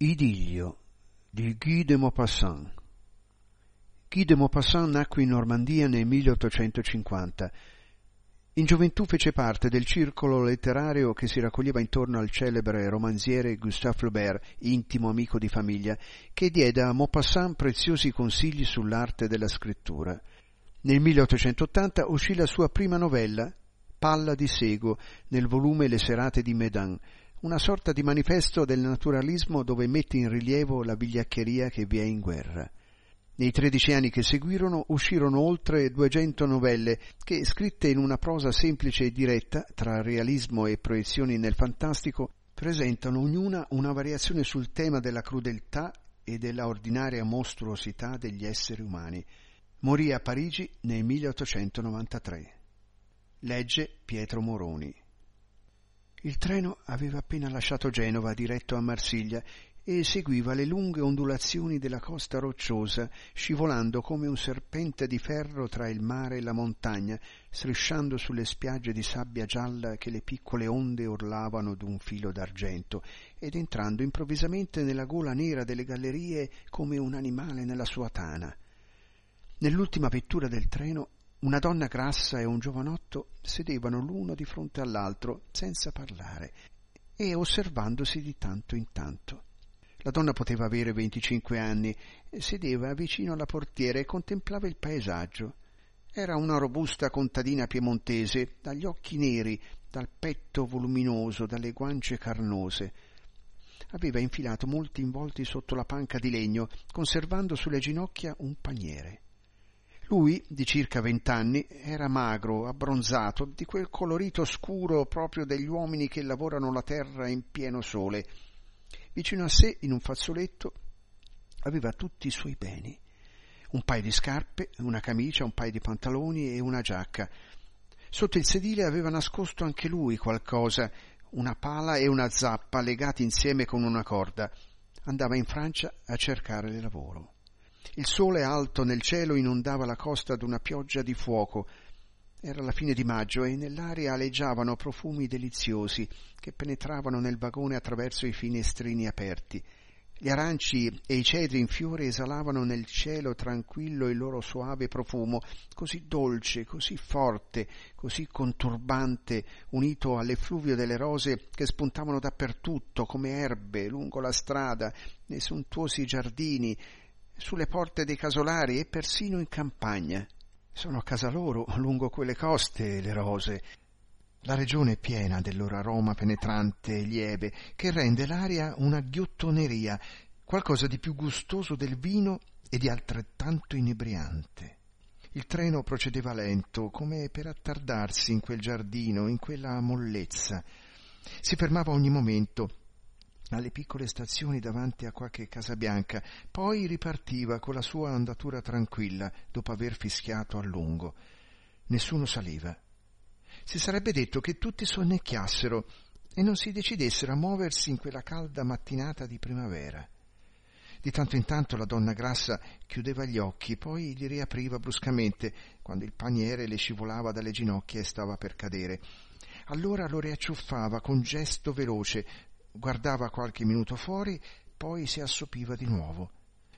Idillio di Guy de Maupassant Guy de Maupassant nacque in Normandia nel 1850. In gioventù fece parte del circolo letterario che si raccoglieva intorno al celebre romanziere Gustave Flaubert, intimo amico di famiglia, che diede a Maupassant preziosi consigli sull'arte della scrittura. Nel 1880 uscì la sua prima novella, Palla di Sego, nel volume Le serate di Medan, una sorta di manifesto del naturalismo dove mette in rilievo la vigliaccheria che vi è in guerra. Nei tredici anni che seguirono uscirono oltre duecento novelle che, scritte in una prosa semplice e diretta, tra realismo e proiezioni nel fantastico, presentano ognuna una variazione sul tema della crudeltà e della ordinaria mostruosità degli esseri umani. Morì a Parigi nel 1893. Legge Pietro Moroni. Il treno aveva appena lasciato Genova diretto a Marsiglia e seguiva le lunghe ondulazioni della costa rocciosa, scivolando come un serpente di ferro tra il mare e la montagna, strisciando sulle spiagge di sabbia gialla che le piccole onde orlavano d'un filo d'argento, ed entrando improvvisamente nella gola nera delle gallerie come un animale nella sua tana. Nell'ultima vettura del treno una donna grassa e un giovanotto sedevano l'uno di fronte all'altro senza parlare e osservandosi di tanto in tanto. La donna poteva avere venticinque anni, sedeva vicino alla portiera e contemplava il paesaggio. Era una robusta contadina piemontese, dagli occhi neri, dal petto voluminoso, dalle guance carnose. Aveva infilato molti involti sotto la panca di legno, conservando sulle ginocchia un paniere. Lui, di circa vent'anni, era magro, abbronzato, di quel colorito scuro proprio degli uomini che lavorano la terra in pieno sole. Vicino a sé, in un fazzoletto, aveva tutti i suoi beni. Un paio di scarpe, una camicia, un paio di pantaloni e una giacca. Sotto il sedile aveva nascosto anche lui qualcosa, una pala e una zappa legati insieme con una corda. Andava in Francia a cercare lavoro. Il sole alto nel cielo inondava la costa d'una pioggia di fuoco. Era la fine di maggio e nell'aria aleggiavano profumi deliziosi che penetravano nel vagone attraverso i finestrini aperti. Gli aranci e i cedri in fiore esalavano nel cielo tranquillo il loro suave profumo, così dolce, così forte, così conturbante, unito all'effluvio delle rose che spuntavano dappertutto come erbe lungo la strada, nei sontuosi giardini, sulle porte dei casolari e persino in campagna. Sono a casa loro, lungo quelle coste, le rose. La regione è piena del loro aroma penetrante e lieve, che rende l'aria una ghiottoneria, qualcosa di più gustoso del vino e di altrettanto inebriante. Il treno procedeva lento, come per attardarsi in quel giardino, in quella mollezza. Si fermava ogni momento alle piccole stazioni davanti a qualche casa bianca, poi ripartiva con la sua andatura tranquilla dopo aver fischiato a lungo. Nessuno saliva. Si sarebbe detto che tutti sonnecchiassero e non si decidessero a muoversi in quella calda mattinata di primavera. Di tanto in tanto la donna grassa chiudeva gli occhi, poi li riapriva bruscamente quando il paniere le scivolava dalle ginocchia e stava per cadere. Allora lo riacciuffava con gesto veloce, guardava qualche minuto fuori, poi si assopiva di nuovo.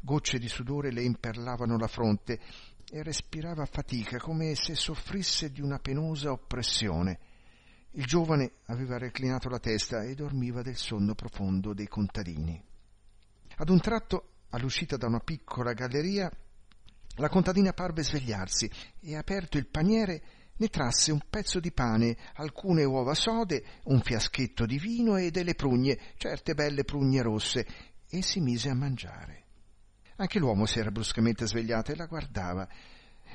Gocce di sudore le imperlavano la fronte e respirava a fatica, come se soffrisse di una penosa oppressione. Il giovane aveva reclinato la testa e dormiva del sonno profondo dei contadini. Ad un tratto, all'uscita da una piccola galleria, la contadina parve svegliarsi e, aperto il paniere, ne trasse un pezzo di pane, alcune uova sode, un fiaschetto di vino e delle prugne, certe belle prugne rosse, e si mise a mangiare. Anche l'uomo si era bruscamente svegliato e la guardava.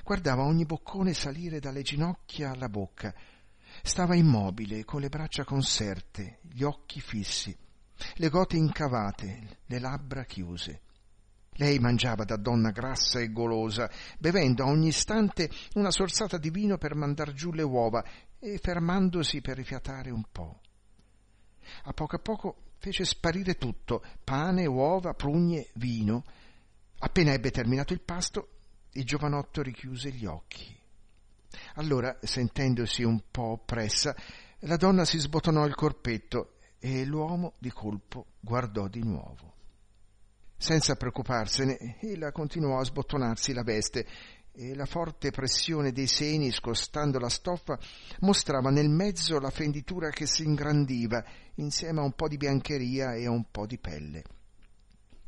Guardava ogni boccone salire dalle ginocchia alla bocca. Stava immobile, con le braccia conserte, gli occhi fissi, le gote incavate, le labbra chiuse. Lei mangiava da donna grassa e golosa, bevendo a ogni istante una sorsata di vino per mandar giù le uova e fermandosi per rifiatare un po'. A poco a poco fece sparire tutto, pane, uova, prugne, vino. Appena ebbe terminato il pasto, il giovanotto richiuse gli occhi. Allora, sentendosi un po' oppressa, la donna si sbotonò il corpetto e l'uomo di colpo guardò di nuovo. Senza preoccuparsene, ella continuò a sbottonarsi la veste e la forte pressione dei seni, scostando la stoffa, mostrava nel mezzo la fenditura che si ingrandiva insieme a un po' di biancheria e a un po' di pelle.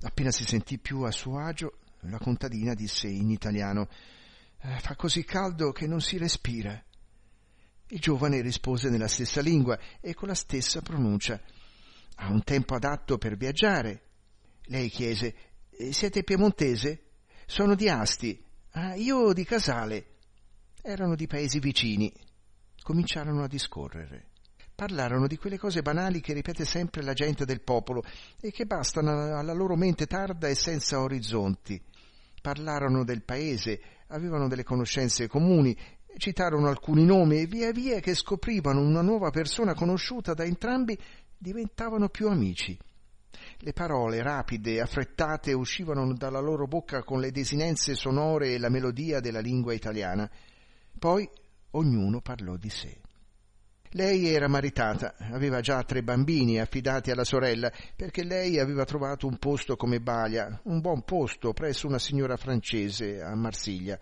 Appena si sentì più a suo agio, la contadina disse in italiano eh, Fa così caldo che non si respira. Il giovane rispose nella stessa lingua e con la stessa pronuncia. Ha un tempo adatto per viaggiare. Lei chiese eh, Siete piemontese? Sono di Asti. Ah, io di Casale. Erano di paesi vicini. Cominciarono a discorrere. Parlarono di quelle cose banali che ripete sempre la gente del popolo e che bastano alla loro mente tarda e senza orizzonti. Parlarono del paese, avevano delle conoscenze comuni, citarono alcuni nomi e via via che scoprivano una nuova persona conosciuta da entrambi diventavano più amici. Le parole rapide affrettate uscivano dalla loro bocca con le desinenze sonore e la melodia della lingua italiana. Poi ognuno parlò di sé. Lei era maritata, aveva già tre bambini affidati alla sorella, perché lei aveva trovato un posto come balia, un buon posto presso una signora francese a Marsiglia.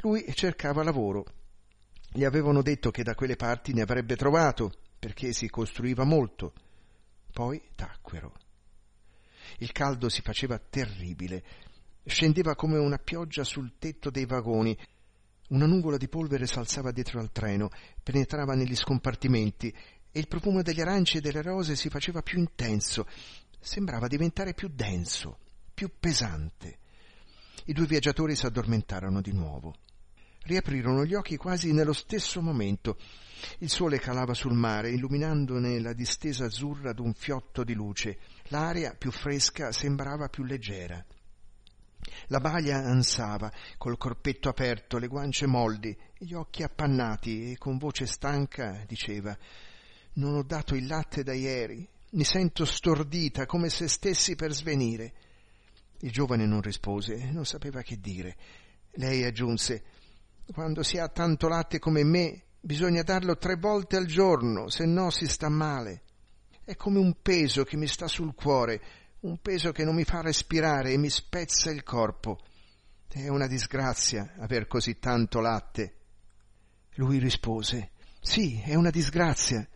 Lui cercava lavoro. Gli avevano detto che da quelle parti ne avrebbe trovato, perché si costruiva molto. Poi tacquero. Il caldo si faceva terribile. Scendeva come una pioggia sul tetto dei vagoni una nuvola di polvere s'alzava dietro al treno, penetrava negli scompartimenti e il profumo degli aranci e delle rose si faceva più intenso, sembrava diventare più denso, più pesante. I due viaggiatori s'addormentarono di nuovo. Riaprirono gli occhi quasi nello stesso momento. Il sole calava sul mare, illuminandone la distesa azzurra d'un fiotto di luce. L'aria, più fresca, sembrava più leggera. La balia ansava, col corpetto aperto, le guance molli, gli occhi appannati e con voce stanca diceva Non ho dato il latte da ieri, mi sento stordita come se stessi per svenire. Il giovane non rispose, non sapeva che dire. Lei aggiunse Quando si ha tanto latte come me, bisogna darlo tre volte al giorno, se no si sta male. È come un peso che mi sta sul cuore, un peso che non mi fa respirare e mi spezza il corpo. È una disgrazia aver così tanto latte. Lui rispose, sì, è una disgrazia,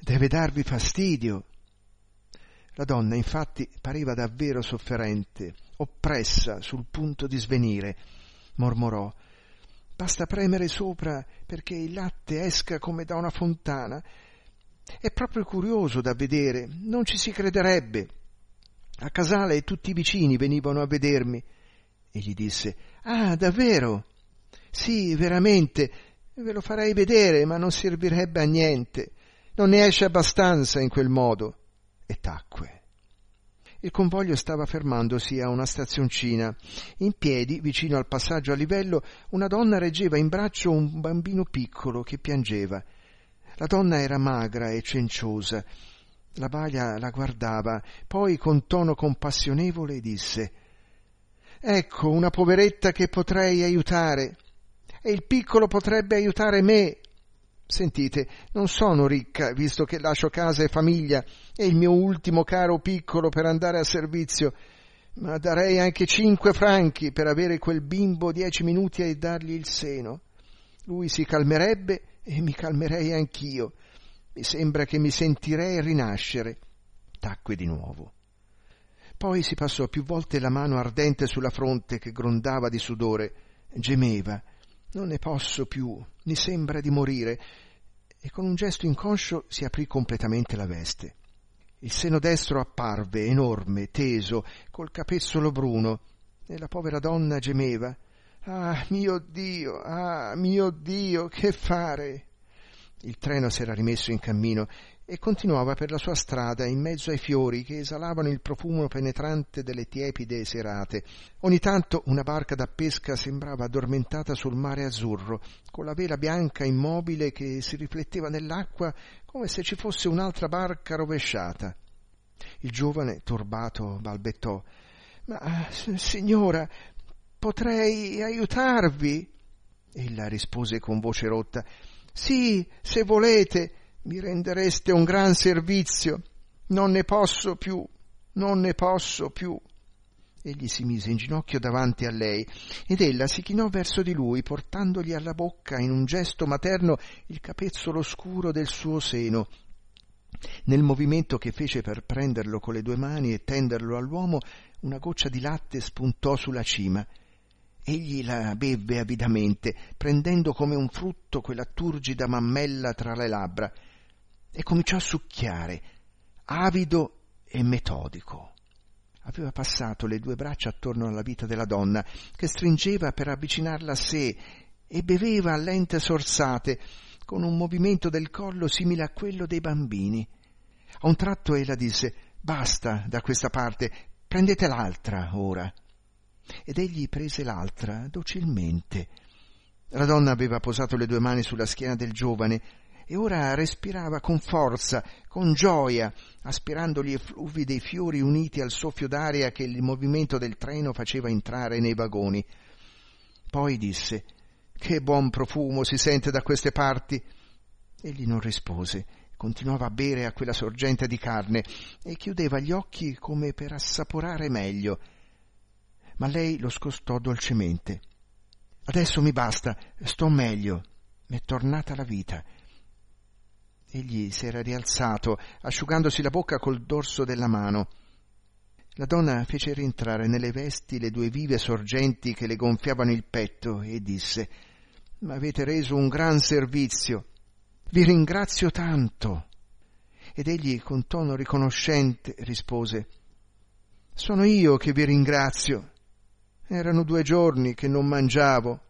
deve darvi fastidio. La donna infatti pareva davvero sofferente, oppressa, sul punto di svenire. Mormorò, basta premere sopra perché il latte esca come da una fontana. È proprio curioso da vedere, non ci si crederebbe. A Casale tutti i vicini venivano a vedermi. E gli disse, Ah, davvero? Sì, veramente, ve lo farei vedere, ma non servirebbe a niente. Non ne esce abbastanza in quel modo. E tacque. Il convoglio stava fermandosi a una stazioncina. In piedi, vicino al passaggio a livello, una donna reggeva in braccio un bambino piccolo che piangeva. La donna era magra e cenciosa la balia la guardava, poi con tono compassionevole disse Ecco una poveretta che potrei aiutare, e il piccolo potrebbe aiutare me. Sentite, non sono ricca, visto che lascio casa e famiglia e il mio ultimo caro piccolo per andare a servizio, ma darei anche cinque franchi per avere quel bimbo dieci minuti e dargli il seno. Lui si calmerebbe e mi calmerei anch'io. Mi sembra che mi sentirei rinascere. Tacque di nuovo. Poi si passò più volte la mano ardente sulla fronte che grondava di sudore, gemeva. Non ne posso più, mi sembra di morire. E con un gesto inconscio si aprì completamente la veste. Il seno destro apparve, enorme, teso, col capezzolo bruno, e la povera donna gemeva. Ah, mio Dio, ah, mio Dio, che fare? Il treno s'era rimesso in cammino e continuava per la sua strada in mezzo ai fiori che esalavano il profumo penetrante delle tiepide serate. Ogni tanto una barca da pesca sembrava addormentata sul mare azzurro, con la vela bianca immobile che si rifletteva nell'acqua come se ci fosse un'altra barca rovesciata. Il giovane, turbato, balbettò Ma signora, potrei aiutarvi? Ella rispose con voce rotta sì, se volete, mi rendereste un gran servizio. Non ne posso più, non ne posso più. Egli si mise in ginocchio davanti a lei ed ella si chinò verso di lui, portandogli alla bocca in un gesto materno il capezzolo scuro del suo seno. Nel movimento che fece per prenderlo con le due mani e tenderlo all'uomo, una goccia di latte spuntò sulla cima. Egli la bevve avidamente, prendendo come un frutto quella turgida mammella tra le labbra, e cominciò a succhiare, avido e metodico aveva passato le due braccia attorno alla vita della donna, che stringeva per avvicinarla a sé e beveva a lente sorsate, con un movimento del collo simile a quello dei bambini. A un tratto ella disse Basta da questa parte, prendete l'altra ora. Ed egli prese l'altra docilmente. La donna aveva posato le due mani sulla schiena del giovane e ora respirava con forza, con gioia, aspirando gli effluvi dei fiori uniti al soffio d'aria che il movimento del treno faceva entrare nei vagoni. Poi disse Che buon profumo si sente da queste parti. Egli non rispose, continuava a bere a quella sorgente di carne e chiudeva gli occhi come per assaporare meglio. Ma lei lo scostò dolcemente. Adesso mi basta, sto meglio, m'è tornata la vita. Egli s'era rialzato, asciugandosi la bocca col dorso della mano. La donna fece rientrare nelle vesti le due vive sorgenti che le gonfiavano il petto e disse M'avete reso un gran servizio. Vi ringrazio tanto. Ed egli con tono riconoscente rispose Sono io che vi ringrazio. Erano due giorni che non mangiavo